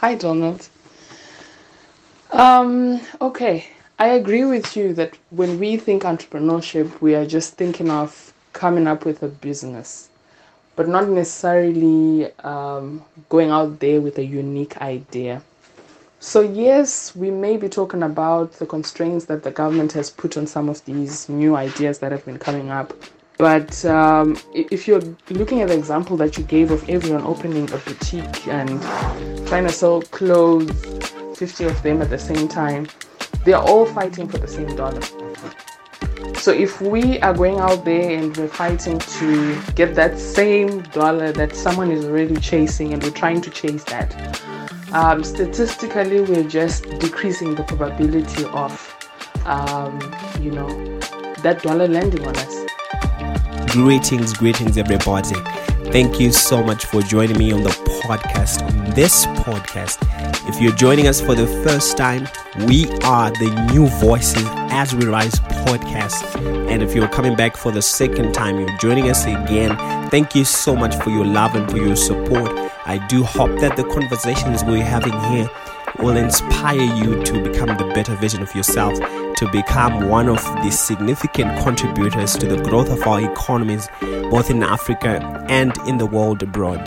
Hi, Donald. Um, okay, I agree with you that when we think entrepreneurship, we are just thinking of coming up with a business, but not necessarily um, going out there with a unique idea. So, yes, we may be talking about the constraints that the government has put on some of these new ideas that have been coming up. But um, if you're looking at the example that you gave of everyone opening a boutique and trying to sell clothes, 50 of them at the same time, they're all fighting for the same dollar. So if we are going out there and we're fighting to get that same dollar that someone is already chasing and we're trying to chase that, um, statistically we're just decreasing the probability of, um, you know, that dollar landing on us. Greetings, greetings, everybody. Thank you so much for joining me on the podcast. On this podcast, if you're joining us for the first time, we are the New Voices as We Rise podcast. And if you're coming back for the second time, you're joining us again, thank you so much for your love and for your support. I do hope that the conversations we're having here will inspire you to become the better version of yourself, to become one of the significant contributors to the growth of our economies, both in Africa and in the world abroad.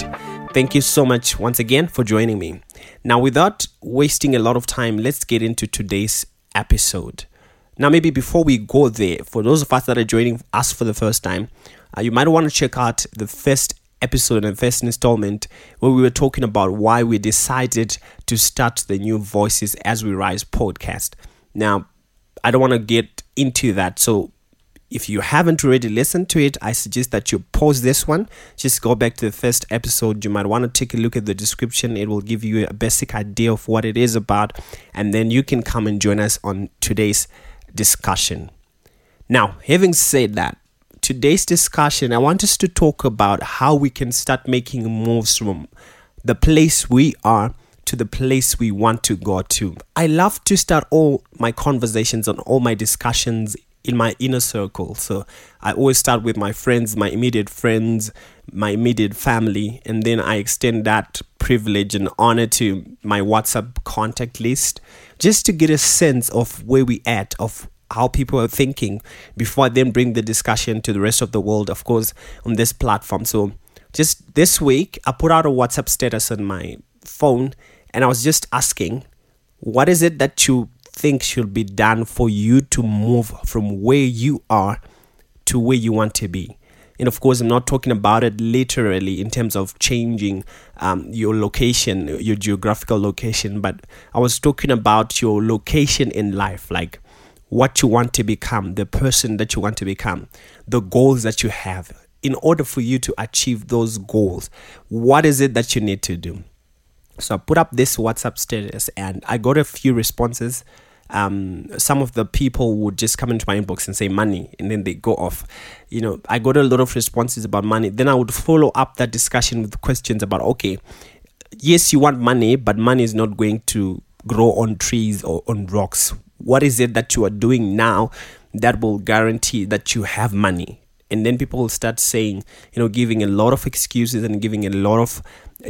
Thank you so much once again for joining me. Now, without wasting a lot of time, let's get into today's episode. Now, maybe before we go there, for those of us that are joining us for the first time, uh, you might want to check out the first episode and first installment where we were talking about why we decided to start the new Voices as We Rise podcast. Now, I don't want to get into that. So, if you haven't already listened to it, I suggest that you pause this one. Just go back to the first episode. You might want to take a look at the description, it will give you a basic idea of what it is about. And then you can come and join us on today's discussion. Now, having said that, today's discussion, I want us to talk about how we can start making moves from the place we are to the place we want to go to. I love to start all my conversations and all my discussions in my inner circle. So I always start with my friends, my immediate friends, my immediate family, and then I extend that privilege and honor to my WhatsApp contact list just to get a sense of where we at, of how people are thinking before I then bring the discussion to the rest of the world, of course, on this platform. So just this week, I put out a WhatsApp status on my phone and I was just asking, what is it that you think should be done for you to move from where you are to where you want to be? And of course, I'm not talking about it literally in terms of changing um, your location, your geographical location, but I was talking about your location in life, like what you want to become, the person that you want to become, the goals that you have. In order for you to achieve those goals, what is it that you need to do? So I put up this WhatsApp status and I got a few responses. Um, some of the people would just come into my inbox and say money and then they go off. You know, I got a lot of responses about money. Then I would follow up that discussion with questions about okay, yes, you want money, but money is not going to grow on trees or on rocks what is it that you are doing now that will guarantee that you have money and then people will start saying you know giving a lot of excuses and giving a lot of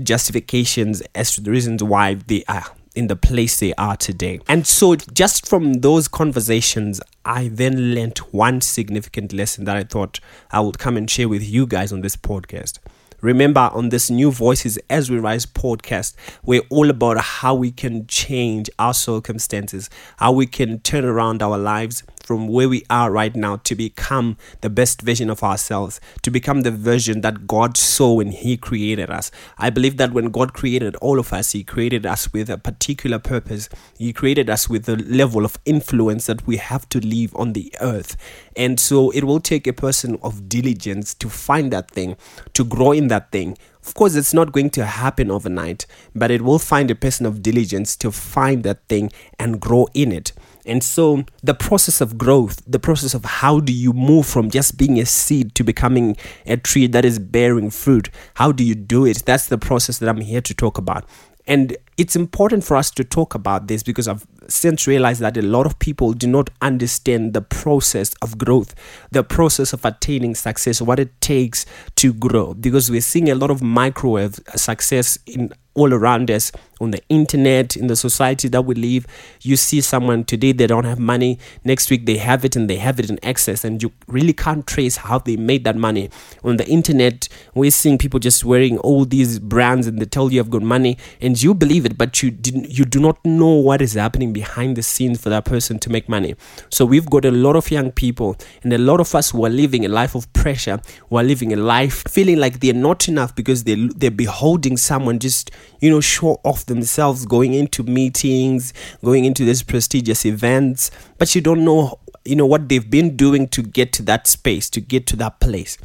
justifications as to the reasons why they are in the place they are today. And so, just from those conversations, I then learned one significant lesson that I thought I would come and share with you guys on this podcast. Remember, on this New Voices as We Rise podcast, we're all about how we can change our circumstances, how we can turn around our lives from where we are right now to become the best version of ourselves, to become the version that God saw when He created us. I believe that when God created all of us, He created us with a particular purpose. He created us with a level of influence that we have to live on the earth. And so it will take a person of diligence to find that thing, to grow in that thing. Of course, it's not going to happen overnight, but it will find a person of diligence to find that thing and grow in it. And so the process of growth, the process of how do you move from just being a seed to becoming a tree that is bearing fruit, how do you do it? That's the process that I'm here to talk about. And it's important for us to talk about this because I've since realized that a lot of people do not understand the process of growth, the process of attaining success, what it takes to grow. Because we're seeing a lot of microwave success in all around us on the internet, in the society that we live. You see someone today, they don't have money. Next week, they have it and they have it in excess. And you really can't trace how they made that money. On the internet, we're seeing people just wearing all these brands and they tell you you've got money and you believe it, but you didn't, you do not know what is happening behind the scenes for that person to make money. So we've got a lot of young people and a lot of us who are living a life of pressure, who are living a life feeling like they're not enough because they, they're beholding someone just, you know, show off themselves going into meetings, going into these prestigious events, but you don't know, you know, what they've been doing to get to that space, to get to that place.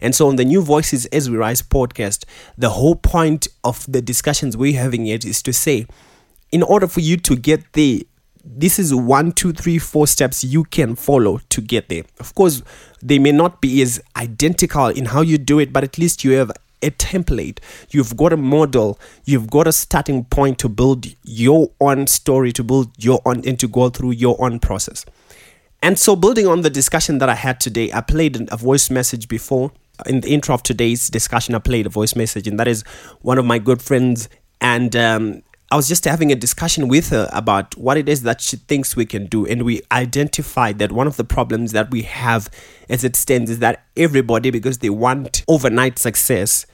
And so on the New Voices as We Rise podcast, the whole point of the discussions we're having here is to say, in order for you to get there, this is one, two, three, four steps you can follow to get there. Of course, they may not be as identical in how you do it, but at least you have a template. You've got a model. You've got a starting point to build your own story, to build your own, and to go through your own process. And so, building on the discussion that I had today, I played a voice message before. In the intro of today's discussion, I played a voice message, and that is one of my good friends. And um, I was just having a discussion with her about what it is that she thinks we can do. And we identified that one of the problems that we have as it stands is that everybody, because they want overnight success,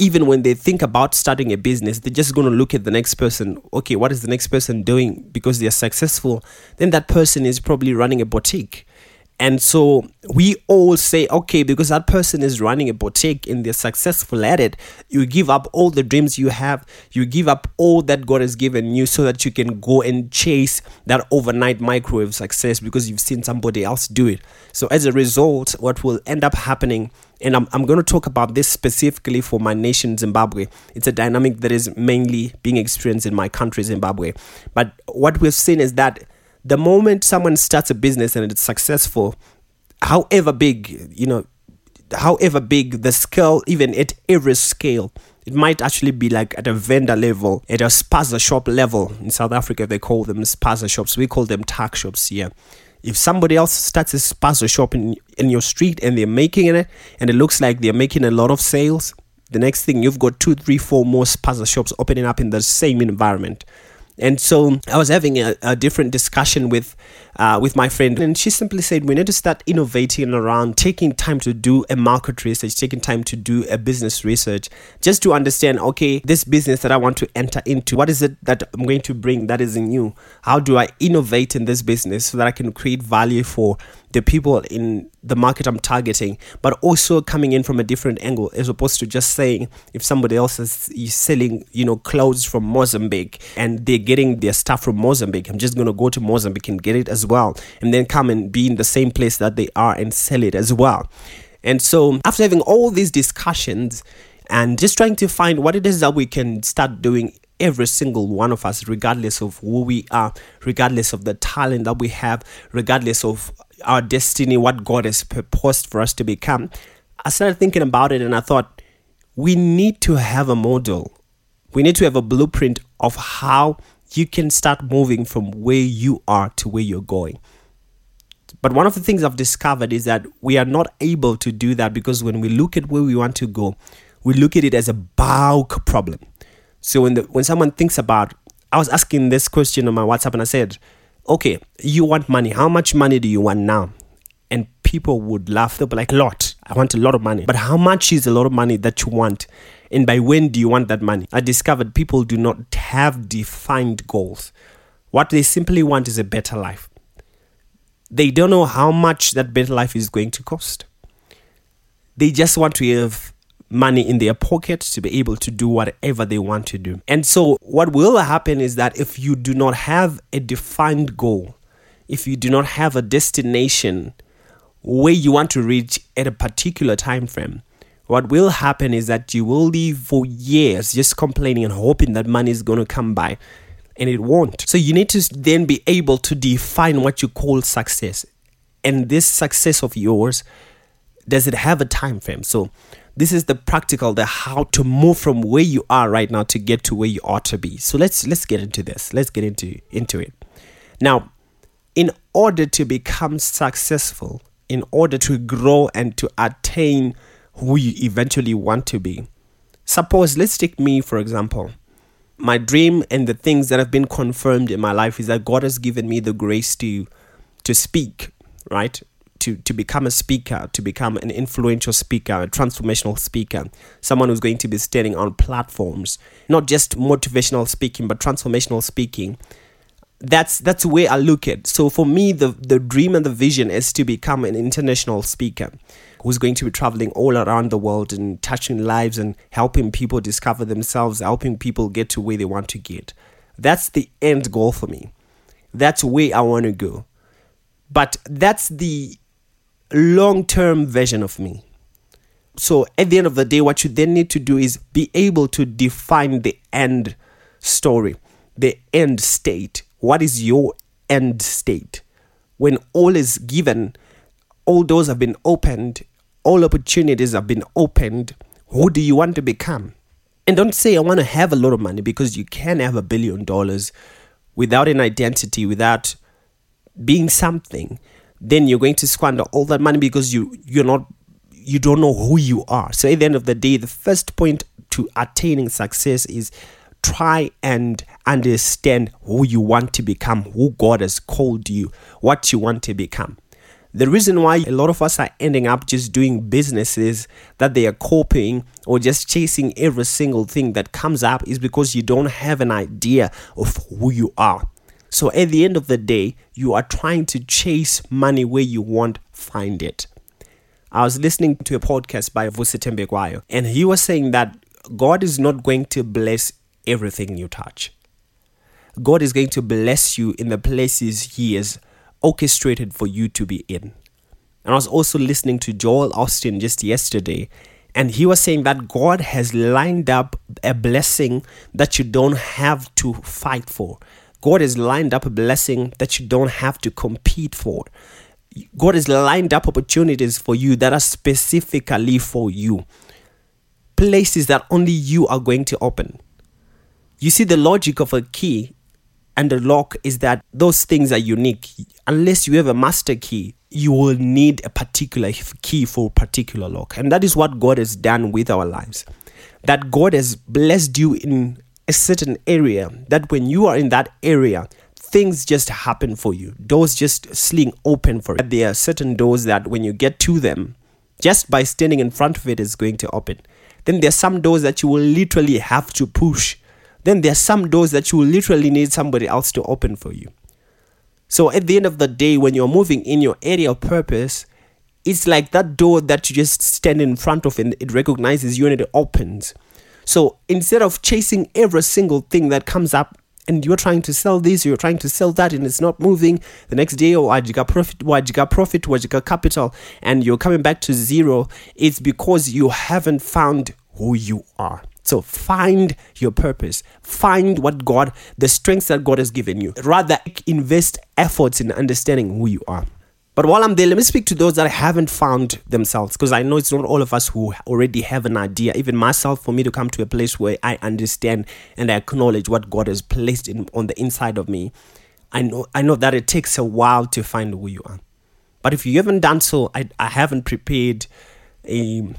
even when they think about starting a business, they're just going to look at the next person. Okay, what is the next person doing because they're successful? Then that person is probably running a boutique. And so we all say, okay, because that person is running a boutique and they're successful at it, you give up all the dreams you have, you give up all that God has given you so that you can go and chase that overnight microwave success because you've seen somebody else do it. So as a result, what will end up happening and I'm, I'm going to talk about this specifically for my nation, Zimbabwe. It's a dynamic that is mainly being experienced in my country, Zimbabwe. But what we've seen is that the moment someone starts a business and it's successful, however big, you know, however big the scale, even at every scale, it might actually be like at a vendor level, at a spaza shop level. In South Africa, they call them spaza shops. We call them tuck shops here. If somebody else starts a spaza shop in, in your street and they're making it, and it looks like they're making a lot of sales, the next thing you've got two, three, four more spaza shops opening up in the same environment. And so I was having a, a different discussion with uh, with my friend, and she simply said we need to start innovating around taking time to do a market research, taking time to do a business research, just to understand. Okay, this business that I want to enter into, what is it that I'm going to bring that is new? How do I innovate in this business so that I can create value for the people in the market I'm targeting, but also coming in from a different angle as opposed to just saying if somebody else is, is selling, you know, clothes from Mozambique and they're getting their stuff from Mozambique, I'm just going to go to Mozambique and get it as well, and then come and be in the same place that they are and sell it as well. And so, after having all these discussions and just trying to find what it is that we can start doing every single one of us, regardless of who we are, regardless of the talent that we have, regardless of our destiny, what God has proposed for us to become, I started thinking about it and I thought, we need to have a model. We need to have a blueprint of how you can start moving from where you are to where you're going. But one of the things I've discovered is that we are not able to do that because when we look at where we want to go, we look at it as a bulk problem. So when the, when someone thinks about, I was asking this question on my WhatsApp and I said, okay, you want money. How much money do you want now? And people would laugh. They'll be like, lot. I want a lot of money. But how much is a lot of money that you want? And by when do you want that money? I discovered people do not have defined goals. What they simply want is a better life. They don't know how much that better life is going to cost. They just want to have money in their pocket to be able to do whatever they want to do. And so, what will happen is that if you do not have a defined goal, if you do not have a destination where you want to reach at a particular time frame, what will happen is that you will live for years just complaining and hoping that money is going to come by and it won't. So you need to then be able to define what you call success. And this success of yours, does it have a time frame? So this is the practical the how to move from where you are right now to get to where you ought to be so let's let's get into this let's get into into it now in order to become successful in order to grow and to attain who you eventually want to be suppose let's take me for example my dream and the things that have been confirmed in my life is that God has given me the grace to to speak, right? To to become a speaker, to become an influential speaker, a transformational speaker, someone who's going to be standing on platforms, not just motivational speaking, but transformational speaking. That's that's the way I look at. So for me, the the dream and the vision is to become an international speaker who's going to be traveling all around the world and touching lives and helping people discover themselves, helping people get to where they want to get. That's the end goal for me. That's where I want to go. But that's the long term version of me. So at the end of the day, what you then need to do is be able to define the end story, the end state. What is your end state? When all is given, all doors have been opened, all opportunities have been opened. Who do you want to become? And don't say, I want to have a lot of money because you can have a billion dollars without an identity, without being something. Then you're going to squander all that money because you, you're not you don't know who you are. So at the end of the day, the first point to attaining success is try and understand who you want to become, who God has called you, what you want to become. The reason why a lot of us are ending up just doing businesses that they are copying or just chasing every single thing that comes up is because you don't have an idea of who you are. So at the end of the day, you are trying to chase money where you won't find it. I was listening to a podcast by Vusi Thembekwayo, and he was saying that God is not going to bless everything you touch. God is going to bless you in the places He has orchestrated for you to be in. And I was also listening to Joel Osteen just yesterday, and he was saying that God has lined up a blessing that you don't have to fight for. God has lined up a blessing that you don't have to compete for. God has lined up opportunities for you that are specifically for you. Places that only you are going to open. You see, the logic of a key and a lock is that those things are unique. Unless you have a master key, you will need a particular key for a particular lock. And that is what God has done with our lives. That God has blessed you in a certain area, that when you are in that area, things just happen for you. Doors just sling open for you. There are certain doors that when you get to them, just by standing in front of it is going to open. Then there are some doors that you will literally have to push then there are some doors that you will literally need somebody else to open for you. So at the end of the day, when you're moving in your area of purpose, it's like that door that you just stand in front of and it recognizes you and it opens. So instead of chasing every single thing that comes up and you're trying to sell this, you're trying to sell that, and it's not moving. The next day, or oh, got profit, got profit, got capital, and you're coming back to zero. It's because you haven't found who you are. So find your purpose. Find what God, the strengths that God has given you. Rather, invest efforts in understanding who you are. But while I'm there, let me speak to those that haven't found themselves because I know it's not all of us who already have an idea. Even myself, for me to come to a place where I understand and I acknowledge what God has placed in, on the inside of me, I know I know that it takes a while to find who you are. But if you haven't done so, I, I haven't prepared a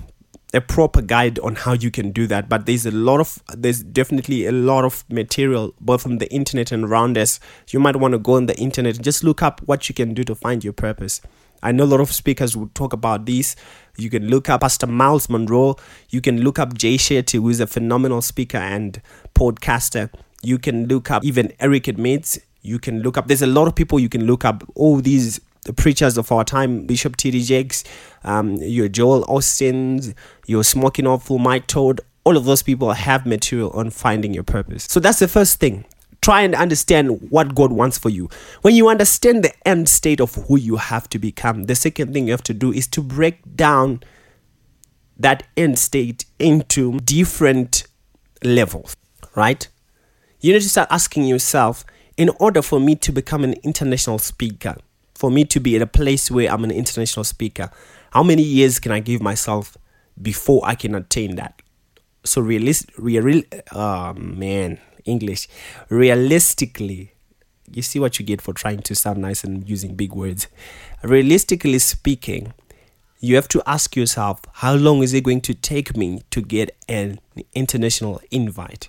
a proper guide on how you can do that. But there's a lot of there's definitely a lot of material both on the internet and around us. You might want to go on the internet and just look up what you can do to find your purpose. I know a lot of speakers will talk about this. You can look up pastor myles munroe. You can look up jay shetty who is a phenomenal speaker and podcaster. You can look up even eric admits you can look up there's a lot of people you can look up. All these the preachers of our time, Bishop T.D. Jakes, um, your Joel Osteen's, your Smoking Awful Mike Todd, all of those people have material on finding your purpose. So that's the first thing. Try and understand what God wants for you. When you understand the end state of who you have to become, the second thing you have to do is to break down that end state into different levels, right? You need to start asking yourself in order for me to become an international speaker, for me to be at a place where I'm an international speaker, how many years can I give myself before I can attain that? So realist, real, oh ah, man, English, realistically, you see what you get for trying to sound nice and using big words. Realistically speaking, you have to ask yourself, how long is it going to take me to get an international invite?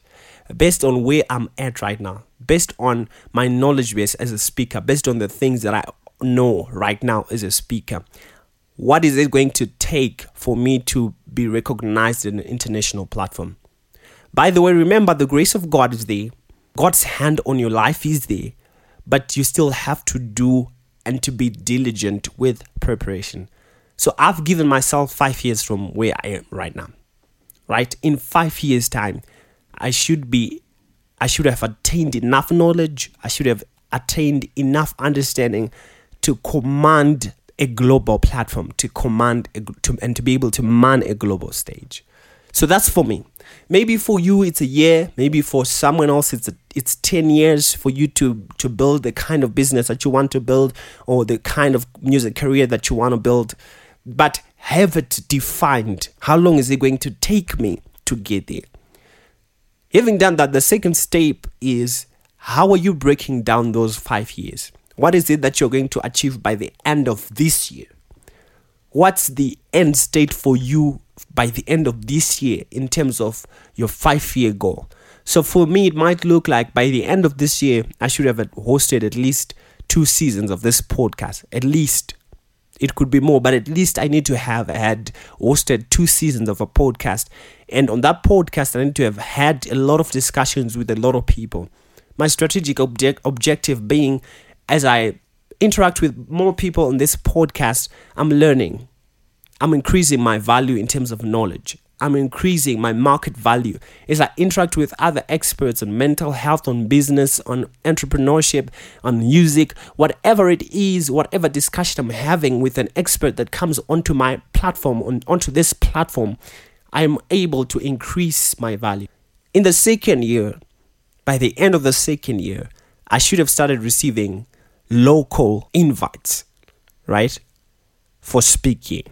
based on where I'm at right now, based on my knowledge base as a speaker, based on the things that I know right now as a speaker. What is it going to take for me to be recognized in an international platform? By the way, remember the grace of God is there, God's hand on your life is there, but you still have to do and to be diligent with preparation. So I've given myself five years from where I am right now. Right? In five years' time, I should be I should have attained enough knowledge, I should have attained enough understanding to command a global platform, to command a, to, and to be able to man a global stage. So that's for me. Maybe for you it's a year, maybe for someone else it's a, it's 10 years for you to to build the kind of business that you want to build or the kind of music career that you want to build. But have it defined. How long is it going to take me to get there? Having done that, the second step is how are you breaking down those five years? What is it that you're going to achieve by the end of this year? What's the end state for you by the end of this year in terms of your five year goal? So for me, it might look like by the end of this year, I should have hosted at least two seasons of this podcast. At least it could be more, but at least I need to have had hosted two seasons of a podcast. And on that podcast, I need to have had a lot of discussions with a lot of people. My strategic object, objective being as I interact with more people on this podcast, I'm learning. I'm increasing my value in terms of knowledge. I'm increasing my market value as I interact with other experts on mental health, on business, on entrepreneurship, on music, whatever it is, whatever discussion I'm having with an expert that comes onto my platform, on, onto this platform, I'm able to increase my value. In the second year, by the end of the second year, I should have started receiving local invites, right? For speaking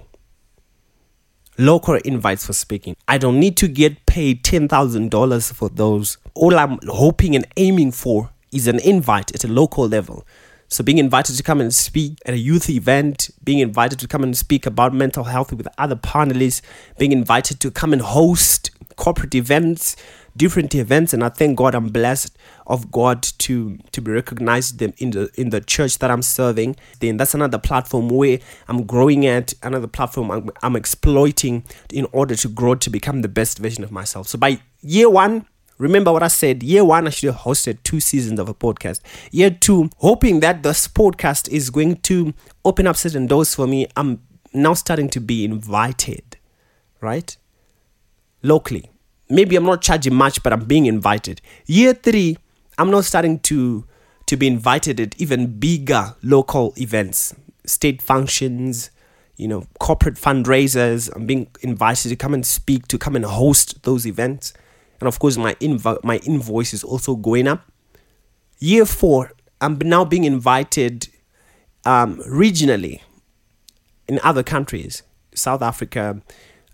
local invites for speaking. I don't need to get paid $10,000 for those. All I'm hoping and aiming for is an invite at a local level. So, being invited to come and speak at a youth event, being invited to come and speak about mental health with other panelists, being invited to come and host corporate events, different events, and I thank God I'm blessed of God to to be recognized them in the in the church that I'm serving. Then that's another platform where I'm growing at, another platform I'm, I'm exploiting in order to grow to become the best version of myself. So by year one, Remember what I said. Year one, I should have hosted two seasons of a podcast. Year two, hoping that this podcast is going to open up certain doors for me. I'm now starting to be invited, right? Locally maybe I'm not charging much, but I'm being invited. Year three, I'm now starting to to be invited at even bigger local events, state functions, you know, corporate fundraisers. I'm being invited to come and speak, to come and host those events. And of course, my invo- my invoice is also going up. Year four, I'm now being invited um, regionally in other countries, South Africa,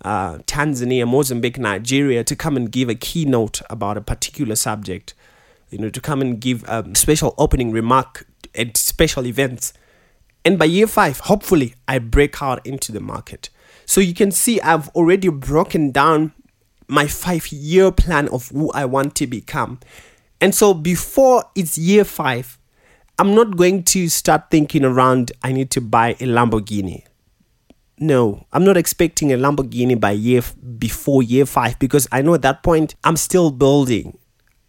uh, Tanzania, Mozambique, Nigeria to come and give a keynote about a particular subject, you know, to come and give a special opening remark at special events. And by year five, hopefully, I break out into the market. So you can see I've already broken down my five year plan of who I want to become. And so before it's year five, I'm not going to start thinking around, I need to buy a Lamborghini no, I'm not expecting a Lamborghini by year f- before year five because I know at that point I'm still building.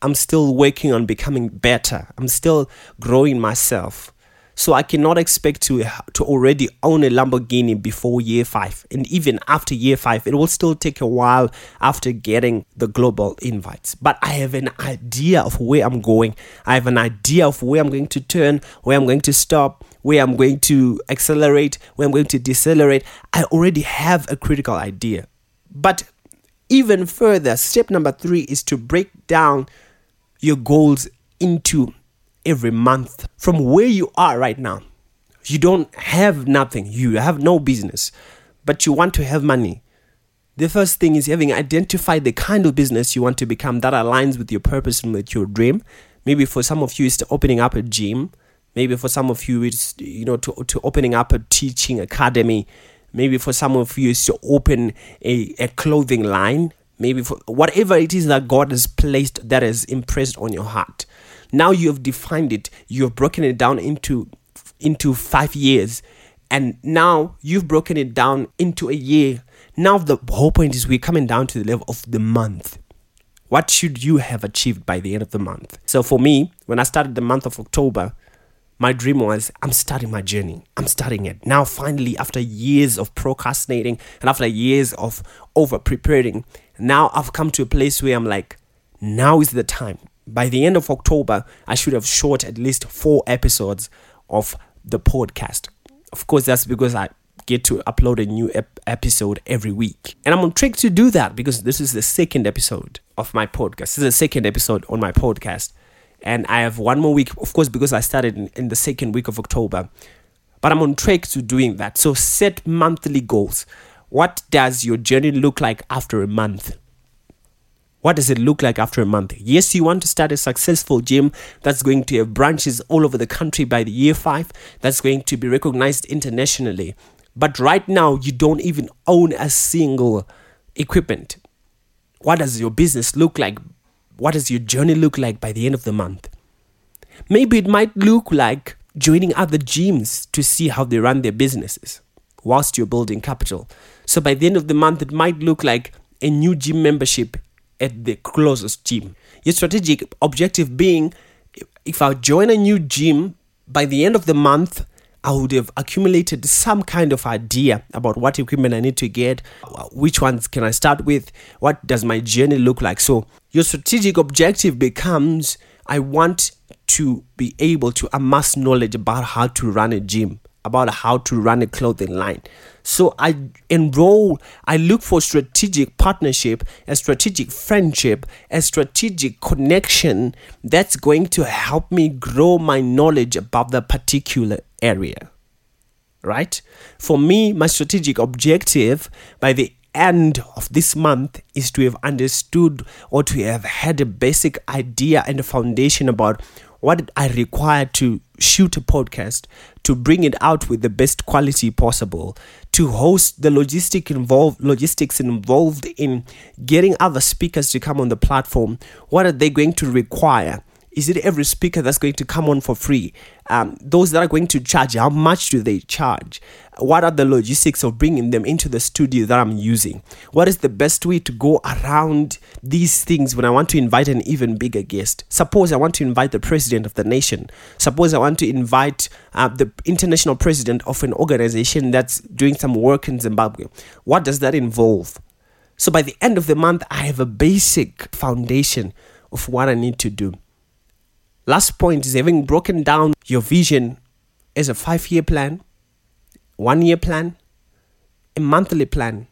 I'm still working on becoming better. I'm still growing myself. So I cannot expect to to already own a Lamborghini before year five, and even after year five, it will still take a while after getting the global invites. But I have an idea of where I'm going. I have an idea of where I'm going to turn, where I'm going to stop, where I'm going to accelerate, where I'm going to decelerate. I already have a critical idea. But even further, step number three is to break down your goals into every month from where you are right now. You don't have nothing, you have no business, but you want to have money. The first thing is having identified the kind of business you want to become that aligns with your purpose and with your dream. Maybe for some of you, it's opening up a gym. Maybe for some of you, it's you know to, to opening up a teaching academy. Maybe for some of you, it's to open a, a clothing line. maybe for whatever it is that God has placed that is impressed on your heart. Now you have defined it, you have broken it down into into 5 years and now you've broken it down into a year. Now the whole point is we're coming down to the level of the month. What should you have achieved by the end of the month? So for me, when I started the month of October, my dream was I'm starting my journey. I'm starting it. Now, finally, after years of procrastinating and after years of over preparing, now I've come to a place where I'm like, now is the time. By the end of October, I should have shot at least four episodes of the podcast. Of course, that's because I get to upload a new ep- episode every week. And I'm on track to do that because this is the second episode of my podcast. This is the second episode on my podcast and I have one more week, of course, because I started in, in the second week of October. But I'm on track to doing that. So set monthly goals. What does your journey look like after a month? What does it look like after a month? Yes, you want to start a successful gym that's going to have branches all over the country by the year five, that's going to be recognized internationally. But right now, you don't even own a single equipment. What does your business look like what does your journey look like by the end of the month? Maybe it might look like joining other gyms to see how they run their businesses whilst you're building capital. So by the end of the month, it might look like a new gym membership at the closest gym. Your strategic objective being if I join a new gym by the end of the month, I would have accumulated some kind of idea about what equipment I need to get, which ones can I start with, what does my journey look like. So, your strategic objective becomes I want to be able to amass knowledge about how to run a gym, about how to run a clothing line. So I enroll, I look for strategic partnership, a strategic friendship, a strategic connection that's going to help me grow my knowledge about the particular area. Right? For me, my strategic objective by the end of this month is to have understood or to have had a basic idea and a foundation about what I require to shoot a podcast, to bring it out with the best quality possible, to host the logistic involved logistics involved in getting other speakers to come on the platform. What are they going to require? Is it every speaker that's going to come on for free? Um, those that are going to charge, how much do they charge? What are the logistics of bringing them into the studio that I'm using? What is the best way to go around these things when I want to invite an even bigger guest? Suppose I want to invite the president of the nation. Suppose I want to invite uh, the international president of an organization that's doing some work in Zimbabwe. What does that involve? So by the end of the month, I have a basic foundation of what I need to do. Last point is having broken down your vision as a five year plan, one year plan, a monthly plan.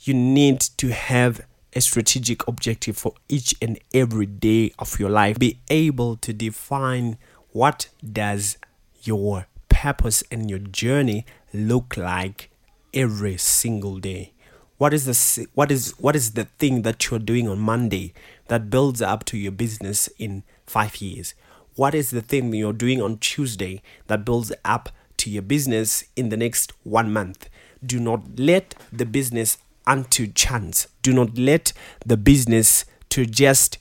You need to have a strategic objective for each and every day of your life. Be able to define what does your purpose and your journey look like every single day. What is the what is what is the thing that you're doing on Monday that builds up to your business in five years? What is the thing you're doing on Tuesday that builds up to your business in the next one month? Do not let the business unto chance. Do not let the business to just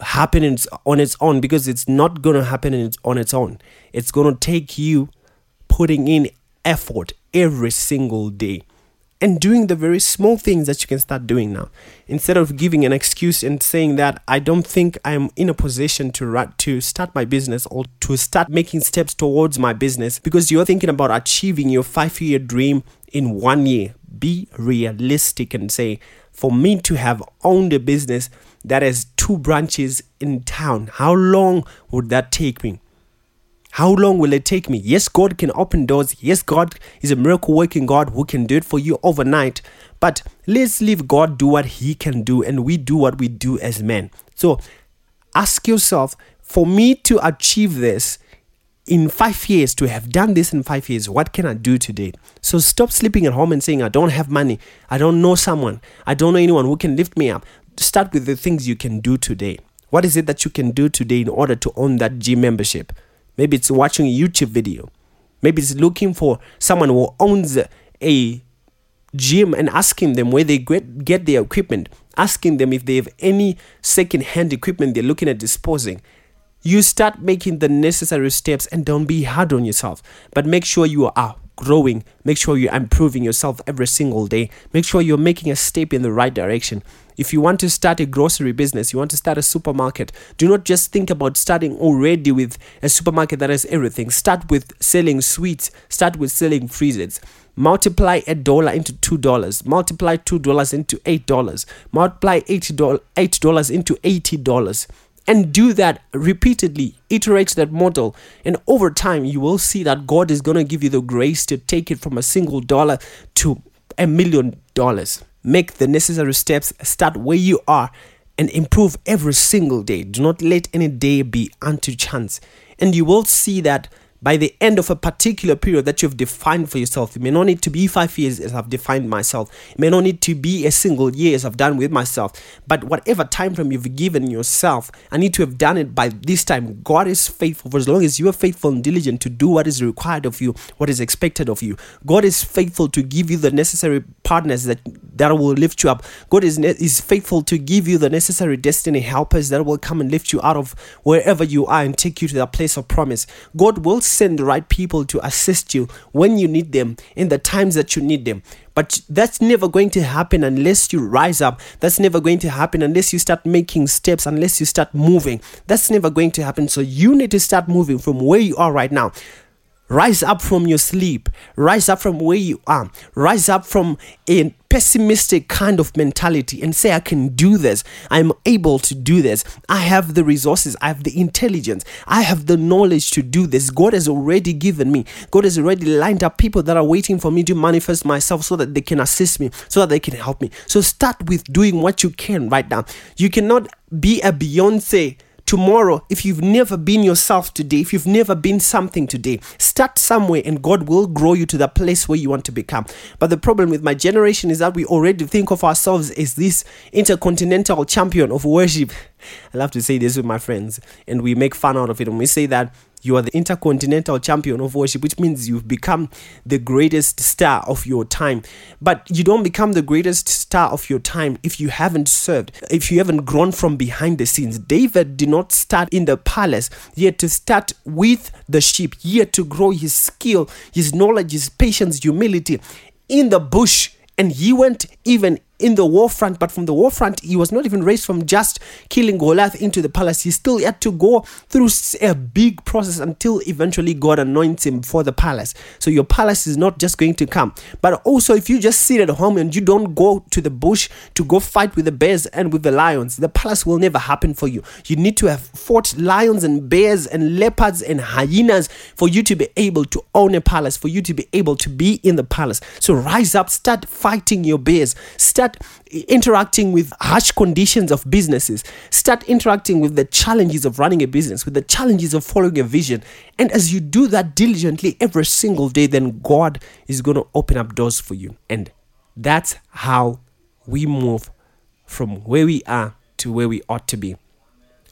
happen on its own because it's not going to happen on its own. It's going to take you putting in effort every single day and doing the very small things that you can start doing now. Instead of giving an excuse and saying that i don't think i'm in a position to to start my business or to start making steps towards my business because you're thinking about achieving your 5 year dream in 1 year. Be realistic and say for me to have owned a business that has two branches in town how long would that take me how long will it take me? Yes, God can open doors. Yes, God is a miracle working God who can do it for you overnight. But let's leave God do what He can do and we do what we do as men. So ask yourself for me to achieve this in five years, to have done this in five years, what can I do today? So stop sleeping at home and saying, I don't have money. I don't know someone. I don't know anyone who can lift me up. Start with the things you can do today. What is it that you can do today in order to own that gym membership? Maybe it's watching a YouTube video. Maybe it's looking for someone who owns a gym and asking them where they get, their equipment. asking them if they have any second hand equipment they're looking at disposing. You start making the necessary steps and don't be hard on yourself, but make sure you are growing. Make sure you're improving yourself every single day. Make sure you're making a step in the right direction. If you want to start a grocery business, you want to start a supermarket, do not just think about starting already with a supermarket that has everything. Start with selling sweets, start with selling freezers. Multiply a dollar into two dollars. Multiply two dollars into eight dollars. Multiply eight dollars into eighty dollars and do that repeatedly iterate that model and over time you will see that god is going to give you the grace to take it from a single dollar to a million dollars. Make the necessary steps start where you are and improve every single day. Do not let any day be unto chance. And you will see that by the end of a particular period that you've defined for yourself. It may not need to be five years as I've defined myself. It may not need to be a single year as I've done with myself. But whatever time frame you've given yourself, I need to have done it by this time. God is faithful for as long as you are faithful and diligent to do what is required of you, what is expected of you. God is faithful to give you the necessary partners that, that will lift you up. God is, is faithful to give you the necessary destiny helpers that will come and lift you out of wherever you are and take you to that place of promise. God will send the right people to assist you when you need them in the times that you need them. But that's never going to happen unless you rise up. That's never going to happen unless you start making steps, unless you start moving. That's never going to happen. So you need to start moving from where you are right now. Rise up from your sleep. Rise up from where you are. Rise up from a pessimistic kind of mentality and say, I can do this. I'm able to do this. I have the resources. I have the intelligence. I have the knowledge to do this. God has already given me. God has already lined up people that are waiting for me to manifest myself so that they can assist me, so that they can help me. So start with doing what you can right now. You cannot be a Beyonce tomorrow, if you've never been yourself today, if you've never been something today, start somewhere and God will grow you to the place where you want to become. But the problem with my generation is that we already think of ourselves as this intercontinental champion of worship. I love to say this with my friends, and we make fun out of it. And we say that you are the intercontinental champion of worship, which means you've become the greatest star of your time. But you don't become the greatest star of your time if you haven't served, if you haven't grown from behind the scenes. David did not start in the palace, yet to start with the sheep, yet to grow his skill, his knowledge, his patience, humility in the bush. And he went even in the war front, but from the war front, he was not even raised from just killing Goliath into the palace. He still had to go through a big process until eventually God anoints him for the palace. So your palace is not just going to come. But also, if you just sit at home and you don't go to the bush to go fight with the bears and with the lions, the palace will never happen for you. You need to have fought lions and bears and leopards and hyenas for you to be able to own a palace, for you to be able to be in the palace. So rise up, start fighting your bears, start start interacting with harsh conditions of businesses, start interacting with the challenges of running a business, with the challenges of following a vision. And as you do that diligently every single day, then God is going to open up doors for you. And that's how we move from where we are to where we ought to be.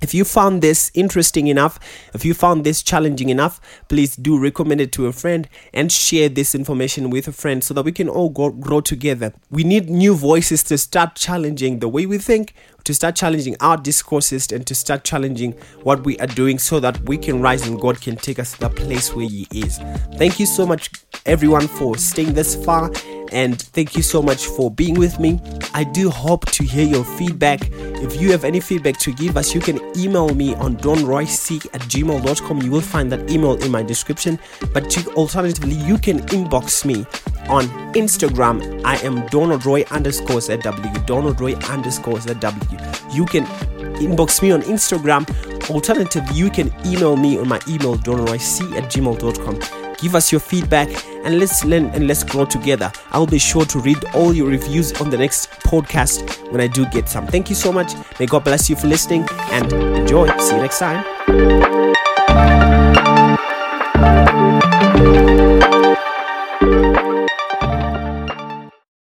If you found this interesting enough, if you found this challenging enough, please do recommend it to a friend and share this information with a friend so that we can all grow, together. We need new voices to start challenging the way we think, to start challenging our discourses, and to start challenging what we are doing so that we can rise and God can take us to the place where He is. Thank you so much, everyone, for staying this far and thank you so much for being with me. I do hope to hear your feedback. If you have any feedback to give us, you can email me on donroyseek at gmail.com. You will find that email in my description. But to, alternatively, you can inbox me on Instagram. I am Donald Roy underscores at W. Donald Roy underscores at W. You can inbox me on Instagram. Alternatively, you can email me on my email donaldroyc at gmail.com give us your feedback and let's learn and let's grow together. I'll be sure to read all your reviews on the next podcast when I do get some. Thank you so much. May God bless you for listening and enjoy. See you next time.